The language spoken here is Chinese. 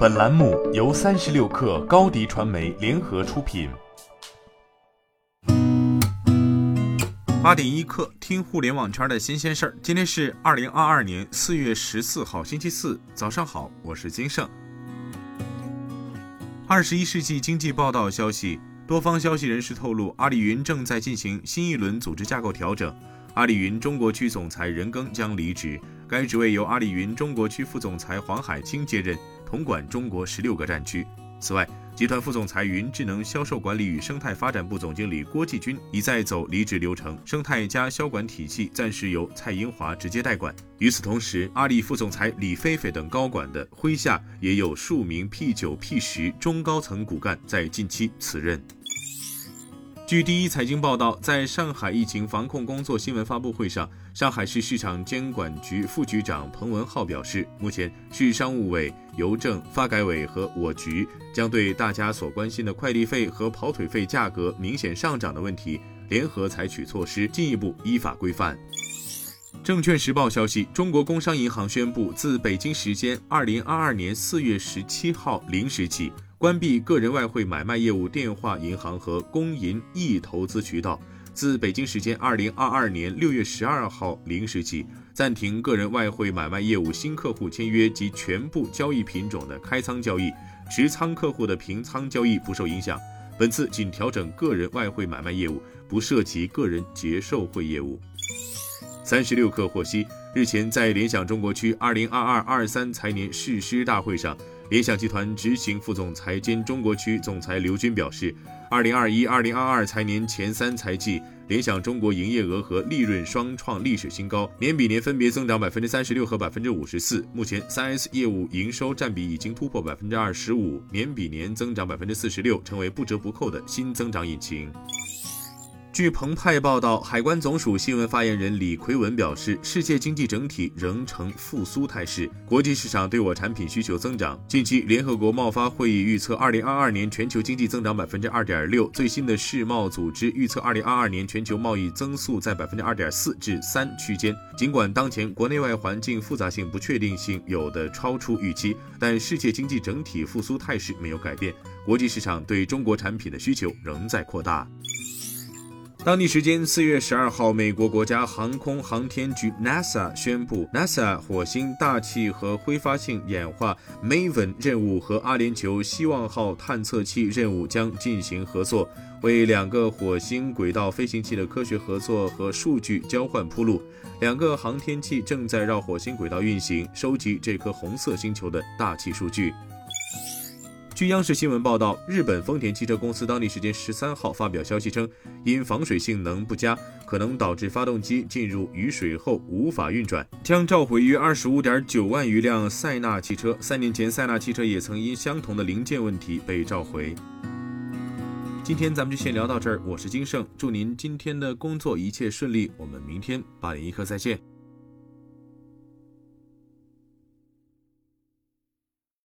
本栏目由三十六氪高低传媒联合出品。八点一刻，听互联网圈的新鲜事儿。今天是二零二二年四月十四号，星期四，早上好，我是金盛。二十一世纪经济报道消息，多方消息人士透露，阿里云正在进行新一轮组织架构调整，阿里云中国区总裁任庚将离职，该职位由阿里云中国区副总裁黄海清接任。统管中国十六个战区。此外，集团副总裁、云智能销售管理与生态发展部总经理郭继军已在走离职流程，生态加销管体系暂时由蔡英华直接代管。与此同时，阿里副总裁李飞飞等高管的麾下也有数名 P 九、P 十中高层骨干在近期辞任。据第一财经报道，在上海疫情防控工作新闻发布会上，上海市市场监管局副局长彭文浩表示，目前市商务委、邮政、发改委和我局将对大家所关心的快递费和跑腿费价格明显上涨的问题，联合采取措施，进一步依法规范。证券时报消息，中国工商银行宣布，自北京时间二零二二年四月十七号零时起。关闭个人外汇买卖业务电话银行和公银易投资渠道。自北京时间二零二二年六月十二号零时起，暂停个人外汇买卖业务新客户签约及全部交易品种的开仓交易，持仓客户的平仓交易不受影响。本次仅调整个人外汇买卖业务，不涉及个人结售汇业务。三十六氪获悉，日前在联想中国区二零二二二三财年誓师大会上。联想集团执行副总裁兼中国区总裁刘军表示，二零二一、二零二二财年前三财季，联想中国营业额和利润双创历史新高，年比年分别增长百分之三十六和百分之五十四。目前，三 S 业务营收占比已经突破百分之二十五，年比年增长百分之四十六，成为不折不扣的新增长引擎。据澎湃报道，海关总署新闻发言人李奎文表示，世界经济整体仍呈复苏态势，国际市场对我产品需求增长。近期，联合国贸发会议预测，二零二二年全球经济增长百分之二点六，最新的世贸组织预测，二零二二年全球贸易增速在百分之二点四至三区间。尽管当前国内外环境复杂性、不确定性有的超出预期，但世界经济整体复苏态势没有改变，国际市场对中国产品的需求仍在扩大。当地时间四月十二号，美国国家航空航天局 NASA 宣布，NASA 火星大气和挥发性演化 MAVEN 任务和阿联酋希望号探测器任务将进行合作，为两个火星轨道飞行器的科学合作和数据交换铺路。两个航天器正在绕火星轨道运行，收集这颗红色星球的大气数据。据央视新闻报道，日本丰田汽车公司当地时间十三号发表消息称，因防水性能不佳，可能导致发动机进入雨水后无法运转，将召回约二十五点九万余辆塞纳汽车。三年前，塞纳汽车也曾因相同的零件问题被召回。今天咱们就先聊到这儿，我是金盛，祝您今天的工作一切顺利，我们明天八点一刻再见。